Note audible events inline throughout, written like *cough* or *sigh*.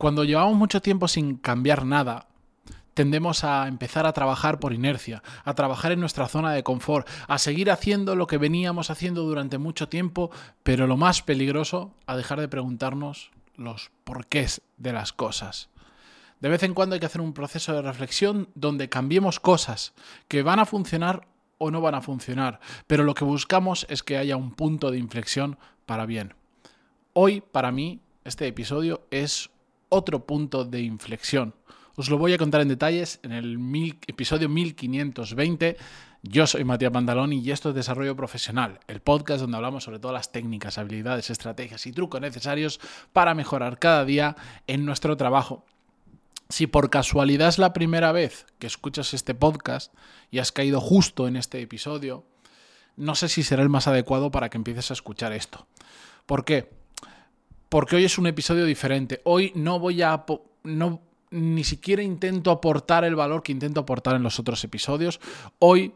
Cuando llevamos mucho tiempo sin cambiar nada, tendemos a empezar a trabajar por inercia, a trabajar en nuestra zona de confort, a seguir haciendo lo que veníamos haciendo durante mucho tiempo, pero lo más peligroso, a dejar de preguntarnos los porqués de las cosas. De vez en cuando hay que hacer un proceso de reflexión donde cambiemos cosas que van a funcionar o no van a funcionar, pero lo que buscamos es que haya un punto de inflexión para bien. Hoy, para mí, este episodio es otro punto de inflexión. Os lo voy a contar en detalles en el episodio 1520. Yo soy Matías Pantaloni y esto es Desarrollo Profesional, el podcast donde hablamos sobre todas las técnicas, habilidades, estrategias y trucos necesarios para mejorar cada día en nuestro trabajo. Si por casualidad es la primera vez que escuchas este podcast y has caído justo en este episodio, no sé si será el más adecuado para que empieces a escuchar esto. ¿Por qué? Porque hoy es un episodio diferente. Hoy no voy a... No, ni siquiera intento aportar el valor que intento aportar en los otros episodios. Hoy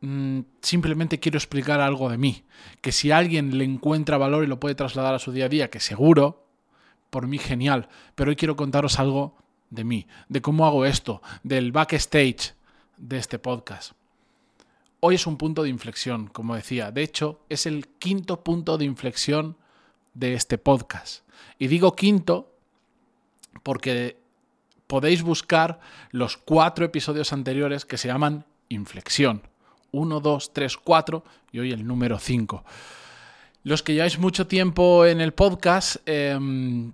mm, simplemente quiero explicar algo de mí. Que si alguien le encuentra valor y lo puede trasladar a su día a día, que seguro, por mí genial. Pero hoy quiero contaros algo de mí, de cómo hago esto, del backstage de este podcast. Hoy es un punto de inflexión, como decía. De hecho, es el quinto punto de inflexión de este podcast. Y digo quinto porque podéis buscar los cuatro episodios anteriores que se llaman inflexión. Uno, dos, tres, cuatro y hoy el número cinco. Los que lleváis mucho tiempo en el podcast, em,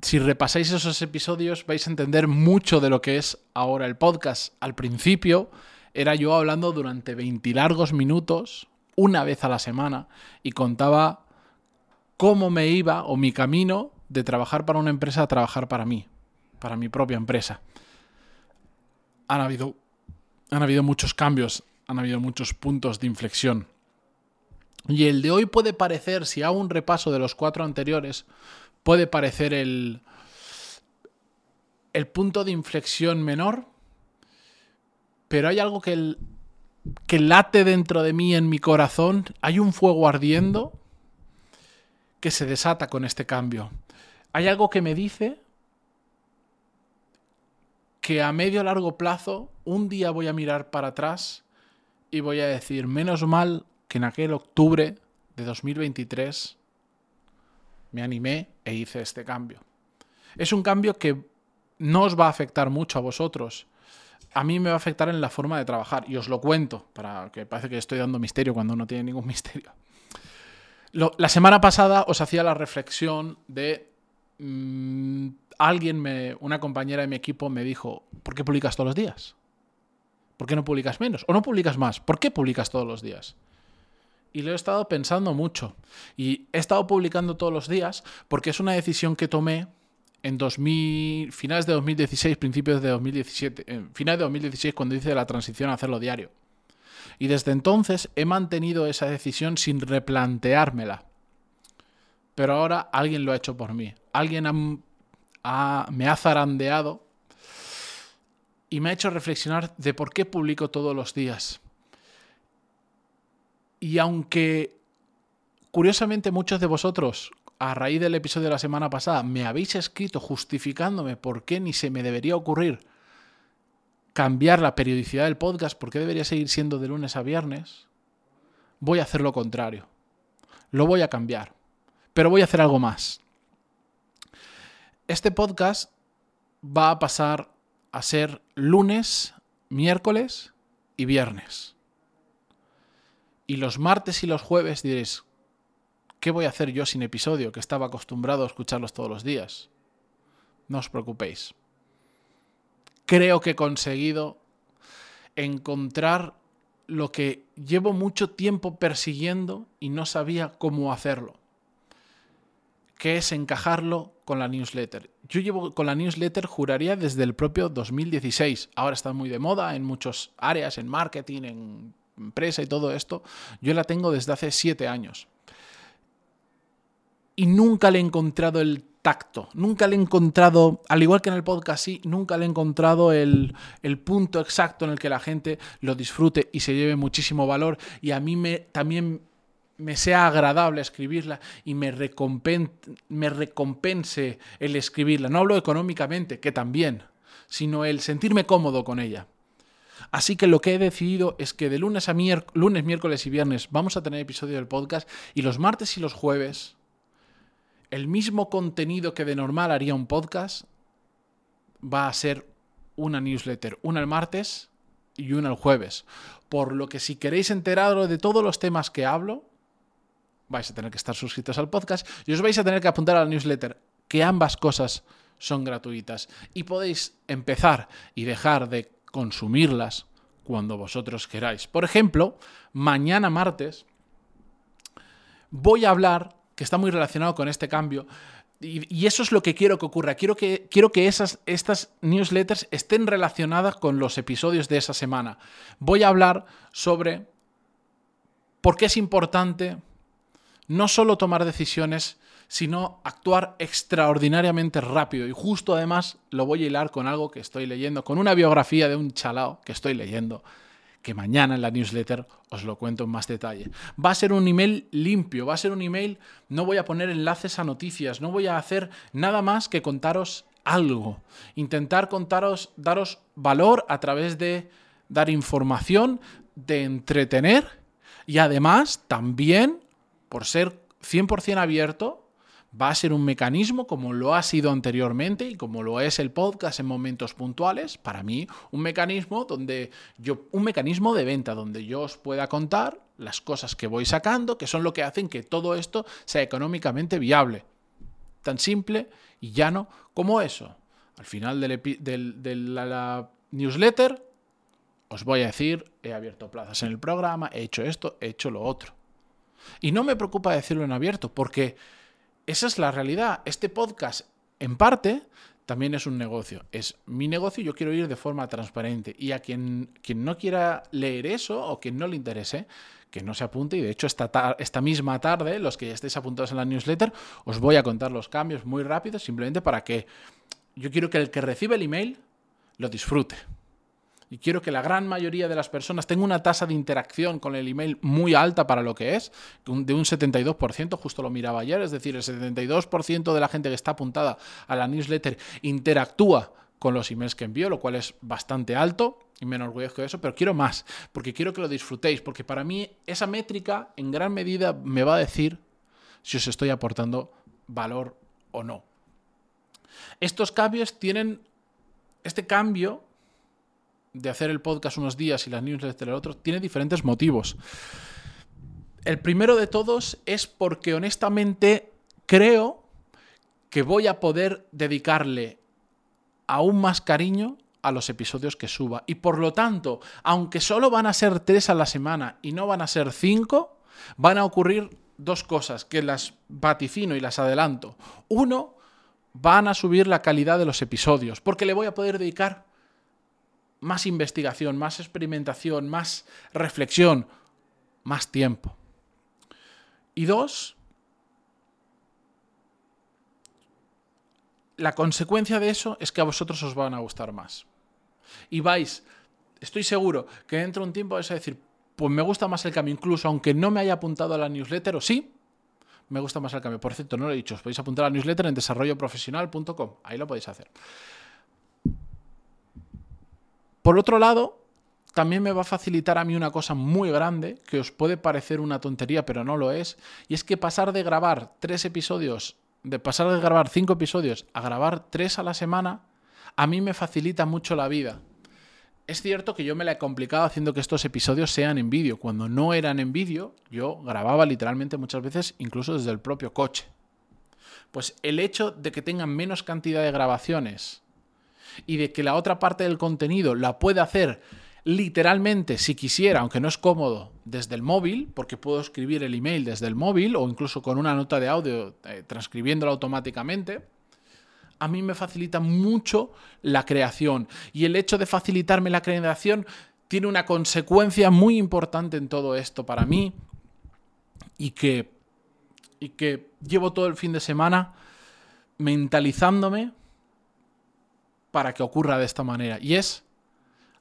si repasáis esos episodios vais a entender mucho de lo que es ahora el podcast. Al principio era yo hablando durante 20 largos minutos, una vez a la semana, y contaba cómo me iba o mi camino de trabajar para una empresa a trabajar para mí, para mi propia empresa. Han habido, han habido muchos cambios, han habido muchos puntos de inflexión. Y el de hoy puede parecer, si hago un repaso de los cuatro anteriores, puede parecer el, el punto de inflexión menor, pero hay algo que, que late dentro de mí, en mi corazón, hay un fuego ardiendo que se desata con este cambio. Hay algo que me dice que a medio largo plazo un día voy a mirar para atrás y voy a decir, menos mal que en aquel octubre de 2023 me animé e hice este cambio. Es un cambio que no os va a afectar mucho a vosotros. A mí me va a afectar en la forma de trabajar y os lo cuento, para que parece que estoy dando misterio cuando no tiene ningún *laughs* misterio. La semana pasada os hacía la reflexión de mm, alguien, me, una compañera de mi equipo me dijo, ¿por qué publicas todos los días? ¿Por qué no publicas menos? ¿O no publicas más? ¿Por qué publicas todos los días? y lo he estado pensando mucho. Y he estado publicando todos los días porque es una decisión que tomé en 2000, finales de 2016, principios de 2017, en finales de 2016 cuando hice la transición a hacerlo diario. Y desde entonces he mantenido esa decisión sin replanteármela. Pero ahora alguien lo ha hecho por mí. Alguien me ha zarandeado y me ha hecho reflexionar de por qué publico todos los días. Y aunque curiosamente muchos de vosotros, a raíz del episodio de la semana pasada, me habéis escrito justificándome por qué ni se me debería ocurrir cambiar la periodicidad del podcast, por qué debería seguir siendo de lunes a viernes, voy a hacer lo contrario. Lo voy a cambiar. Pero voy a hacer algo más. Este podcast va a pasar a ser lunes, miércoles y viernes. Y los martes y los jueves diréis, ¿qué voy a hacer yo sin episodio que estaba acostumbrado a escucharlos todos los días? No os preocupéis. Creo que he conseguido encontrar lo que llevo mucho tiempo persiguiendo y no sabía cómo hacerlo, que es encajarlo con la newsletter. Yo llevo con la newsletter, juraría, desde el propio 2016. Ahora está muy de moda en muchas áreas, en marketing, en empresa y todo esto, yo la tengo desde hace siete años. Y nunca le he encontrado el tacto, nunca le he encontrado, al igual que en el podcast, sí, nunca le he encontrado el, punto exacto en el que la gente lo disfrute y se lleve muchísimo valor. Y a mí me, también me sea agradable escribirla y me, recompense el escribirla. No hablo económicamente, que también, sino el sentirme cómodo con ella. Así que lo que he decidido es que de lunes a lunes, miércoles y viernes vamos a tener episodio del podcast y los martes y los jueves el mismo contenido que de normal haría un podcast va a ser una newsletter, una el martes y una el jueves. Por lo que si queréis enteraros de todos los temas que hablo, vais a tener que estar suscritos al podcast y os vais a tener que apuntar a la newsletter, que ambas cosas son gratuitas y podéis empezar y dejar de consumirlas cuando vosotros queráis. Por ejemplo, mañana martes voy a hablar, que está muy relacionado con este cambio, y, eso es lo que quiero que ocurra. Quiero que, quiero que esas, estas newsletters estén relacionadas con los episodios de esa semana. Voy a hablar sobre por qué es importante no solo tomar decisiones, sino actuar extraordinariamente rápido. Y justo además lo voy a hilar con algo que estoy leyendo, con una biografía de un chalao que estoy leyendo, que mañana en la newsletter os lo cuento en más detalle. Va a ser un email limpio, va a ser un email, no voy a poner enlaces a noticias, no voy a hacer nada más que contaros algo, intentar contaros, daros valor a través de dar información, de entretener y además también por ser 100% abierto, va a ser un mecanismo como lo ha sido anteriormente y como lo es el podcast en momentos puntuales, para mí un mecanismo donde yo un mecanismo de venta donde yo os pueda contar las cosas que voy sacando, que son lo que hacen que todo esto sea económicamente viable. Tan simple y llano como eso. Al final de la newsletter os voy a decir, he abierto plazas en el programa, he hecho esto, he hecho lo otro. Y no me preocupa decirlo en abierto, porque esa es la realidad. Este podcast, en parte, también es un negocio. Es mi negocio y yo quiero ir de forma transparente. Y a quien, quien no quiera leer eso o quien no le interese, que no se apunte. Y de hecho, esta, esta misma tarde, los que ya estéis apuntados en la newsletter, os voy a contar los cambios muy rápidos, simplemente para que yo quiero que el que recibe el email lo disfrute y quiero que la gran mayoría de las personas tenga una tasa de interacción con el email muy alta para lo que es, de un 72%, justo lo miraba ayer, es decir, el 72% de la gente que está apuntada a la newsletter interactúa con los emails que envío, lo cual es bastante alto y me enorgullezco de eso, pero quiero más, porque quiero que lo disfrutéis, porque para mí esa métrica en gran medida me va a decir si os estoy aportando valor o no. Estos cambios tienen, este cambio de hacer el podcast unos días y las newsletters el otro tiene diferentes motivos. El primero de todos es porque honestamente creo que voy a poder dedicarle aún más cariño a los episodios que suba. Y por lo tanto, aunque solo van a ser tres a la semana y no van a ser cinco, van a ocurrir dos cosas que las vaticino y las adelanto. Uno, van a subir la calidad de los episodios, porque le voy a poder dedicar más investigación, más experimentación, más reflexión, más tiempo. Y dos, la consecuencia de eso es que a vosotros os van a gustar más. Y vais, estoy seguro que dentro de un tiempo vais a decir, pues me gusta más el cambio, incluso aunque no me haya apuntado a la newsletter, o sí, me gusta más el cambio. Por cierto, no lo he dicho, os podéis apuntar a la newsletter en desarrolloprofesional.com, ahí lo podéis hacer. Por otro lado, también me va a facilitar a mí una cosa muy grande, que os puede parecer una tontería, pero no lo es, y es que pasar de grabar tres episodios, de pasar de grabar cinco episodios a grabar tres a la semana, a mí me facilita mucho la vida. Es cierto que yo me la he complicado haciendo que estos episodios sean en vídeo. Cuando no eran en vídeo, yo grababa literalmente muchas veces incluso desde el propio coche. Pues el hecho de que tengan menos cantidad de grabaciones y de que la otra parte del contenido la puede hacer literalmente, si quisiera, aunque no es cómodo, desde el móvil, porque puedo escribir el email desde el móvil o incluso con una nota de audio eh, transcribiéndolo automáticamente, a mí me facilita mucho la creación. Y el hecho de facilitarme la creación tiene una consecuencia muy importante en todo esto para mí y que, y que llevo todo el fin de semana mentalizándome para que ocurra de esta manera, y es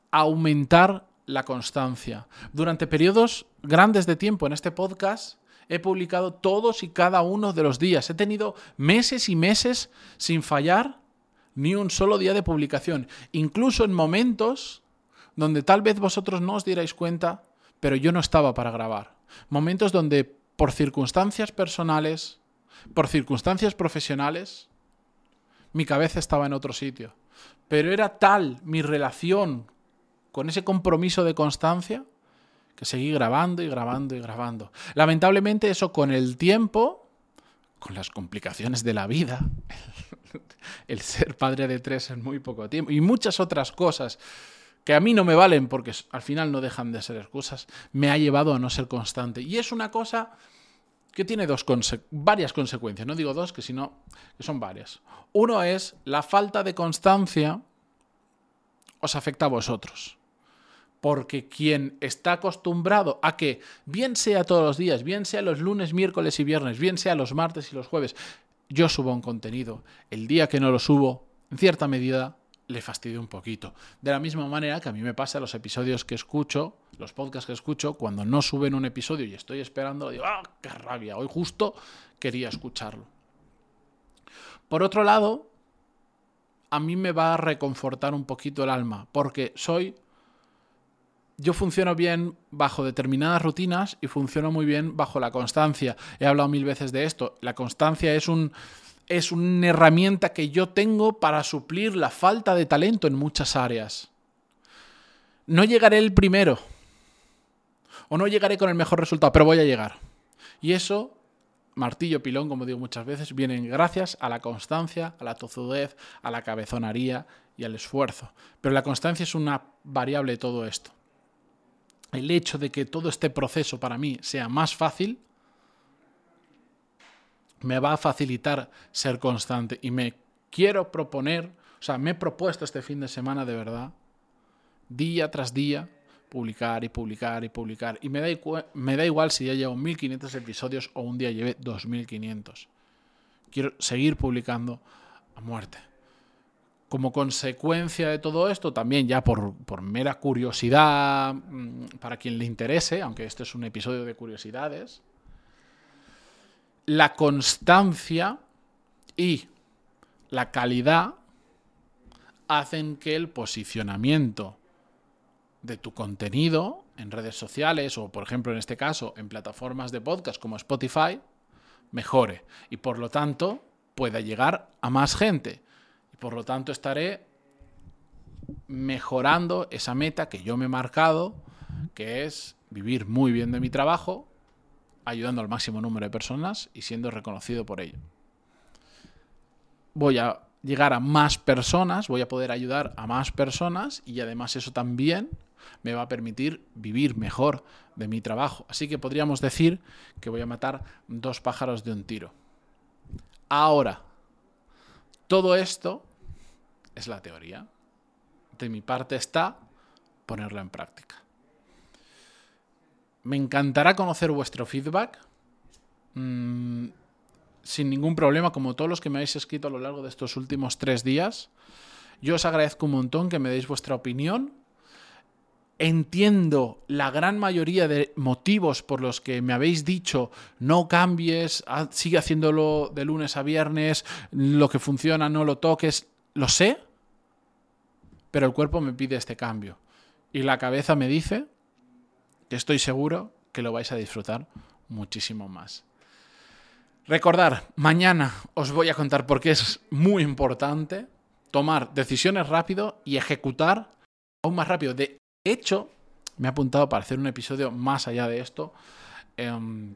aumentar la constancia. Durante periodos grandes de tiempo en este podcast He publicado todos y cada uno de los días. He tenido meses y meses sin fallar ni un solo día de publicación. Incluso en momentos donde tal vez vosotros no os dierais cuenta, pero yo no estaba para grabar. Momentos donde por circunstancias personales, por circunstancias profesionales, mi cabeza estaba en otro sitio. Pero era tal mi relación con ese compromiso de constancia que seguí grabando y grabando y grabando. Lamentablemente eso con el tiempo, con las complicaciones de la vida, *laughs* el ser padre de tres en muy poco tiempo y muchas otras cosas que a mí no me valen porque al final no dejan de ser excusas, me ha llevado a no ser constante. Y es una cosa que tiene dos varias consecuencias, no digo dos, que sino que son varias. Uno es la falta de constancia os afecta a vosotros porque quien está acostumbrado a que, bien sea todos los días, bien sea los lunes, miércoles y viernes, bien sea los martes y los jueves, yo subo un contenido, el día que no lo subo, en cierta medida, le fastidio un poquito. De la misma manera que a mí me pasa los episodios que escucho, los podcasts que escucho, cuando no suben un episodio y estoy esperando, digo, ¡ah, qué rabia! Hoy justo quería escucharlo. Por otro lado, a mí me va a reconfortar un poquito el alma, porque soy yo funciono bien bajo determinadas rutinas y funciono muy bien bajo la constancia. He hablado mil veces de esto. La constancia es un es una herramienta que yo tengo para suplir la falta de talento en muchas áreas. No llegaré el primero o no llegaré con el mejor resultado, pero voy a llegar. Y eso, martillo pilón, como digo muchas veces, viene gracias a la constancia, a la tozudez, a la cabezonaría y al esfuerzo. Pero la constancia es una variable de todo esto el hecho de que todo este proceso para mí sea más fácil, me va a facilitar ser constante y me quiero proponer, o sea, me he propuesto este fin de semana de verdad, día tras día, publicar y publicar y publicar. Y me da, me da igual si ya llevo 1500 episodios o un día lleve 2500. Quiero seguir publicando a muerte. Como consecuencia de todo esto, también ya por, mera curiosidad, mm, para quien le interese, aunque este es un episodio de curiosidades, la constancia y la calidad hacen que el posicionamiento de tu contenido en redes sociales o, por ejemplo, en este caso, en plataformas de podcast como Spotify, mejore y, por lo tanto, pueda llegar a más gente. Y por lo tanto estaré mejorando esa meta que yo me he marcado, que es vivir muy bien de mi trabajo, ayudando al máximo número de personas y siendo reconocido por ello. Voy a llegar a más personas, voy a poder ayudar a más personas y además eso también me va a permitir vivir mejor de mi trabajo. Así que podríamos decir que voy a matar dos pájaros de un tiro. Ahora, todo esto es la teoría. De mi parte está ponerlo en práctica. Me encantará conocer vuestro feedback. Mm, sin ningún problema, como todos los que me habéis escrito a lo largo de estos últimos tres días. Yo os agradezco un montón que me deis vuestra opinión. Entiendo la gran mayoría de motivos por los que me habéis dicho no cambies, sigue haciéndolo de lunes a viernes, lo que funciona no lo toques. Lo sé, pero el cuerpo me pide este cambio. Y la cabeza me dice que estoy seguro que lo vais a disfrutar muchísimo más. Recordar, mañana os voy a contar por qué es muy importante tomar decisiones rápido y ejecutar aún más rápido. De hecho, me he apuntado para hacer un episodio más allá de esto em,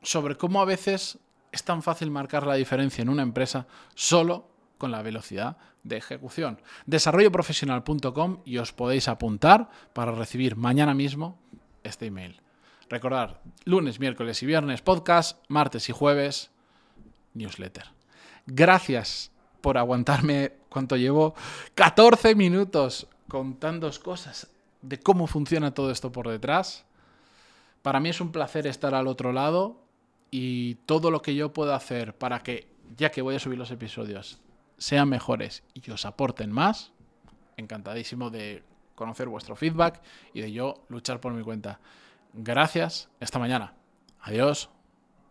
sobre cómo a veces es tan fácil marcar la diferencia en una empresa solo con la velocidad de ejecución. Desarrolloprofesional.com y os podéis apuntar para recibir mañana mismo este email. Recordad, lunes, miércoles y viernes podcast, martes y jueves newsletter. Gracias por aguantarme cuánto llevo 14 minutos contando cosas de cómo funciona todo esto por detrás. Para mí es un placer estar al otro lado y todo lo que yo pueda hacer para que, ya que voy a subir los episodios, sean mejores y os aporten más, encantadísimo de conocer vuestro feedback y de yo luchar por mi cuenta. Gracias, esta mañana. Adiós.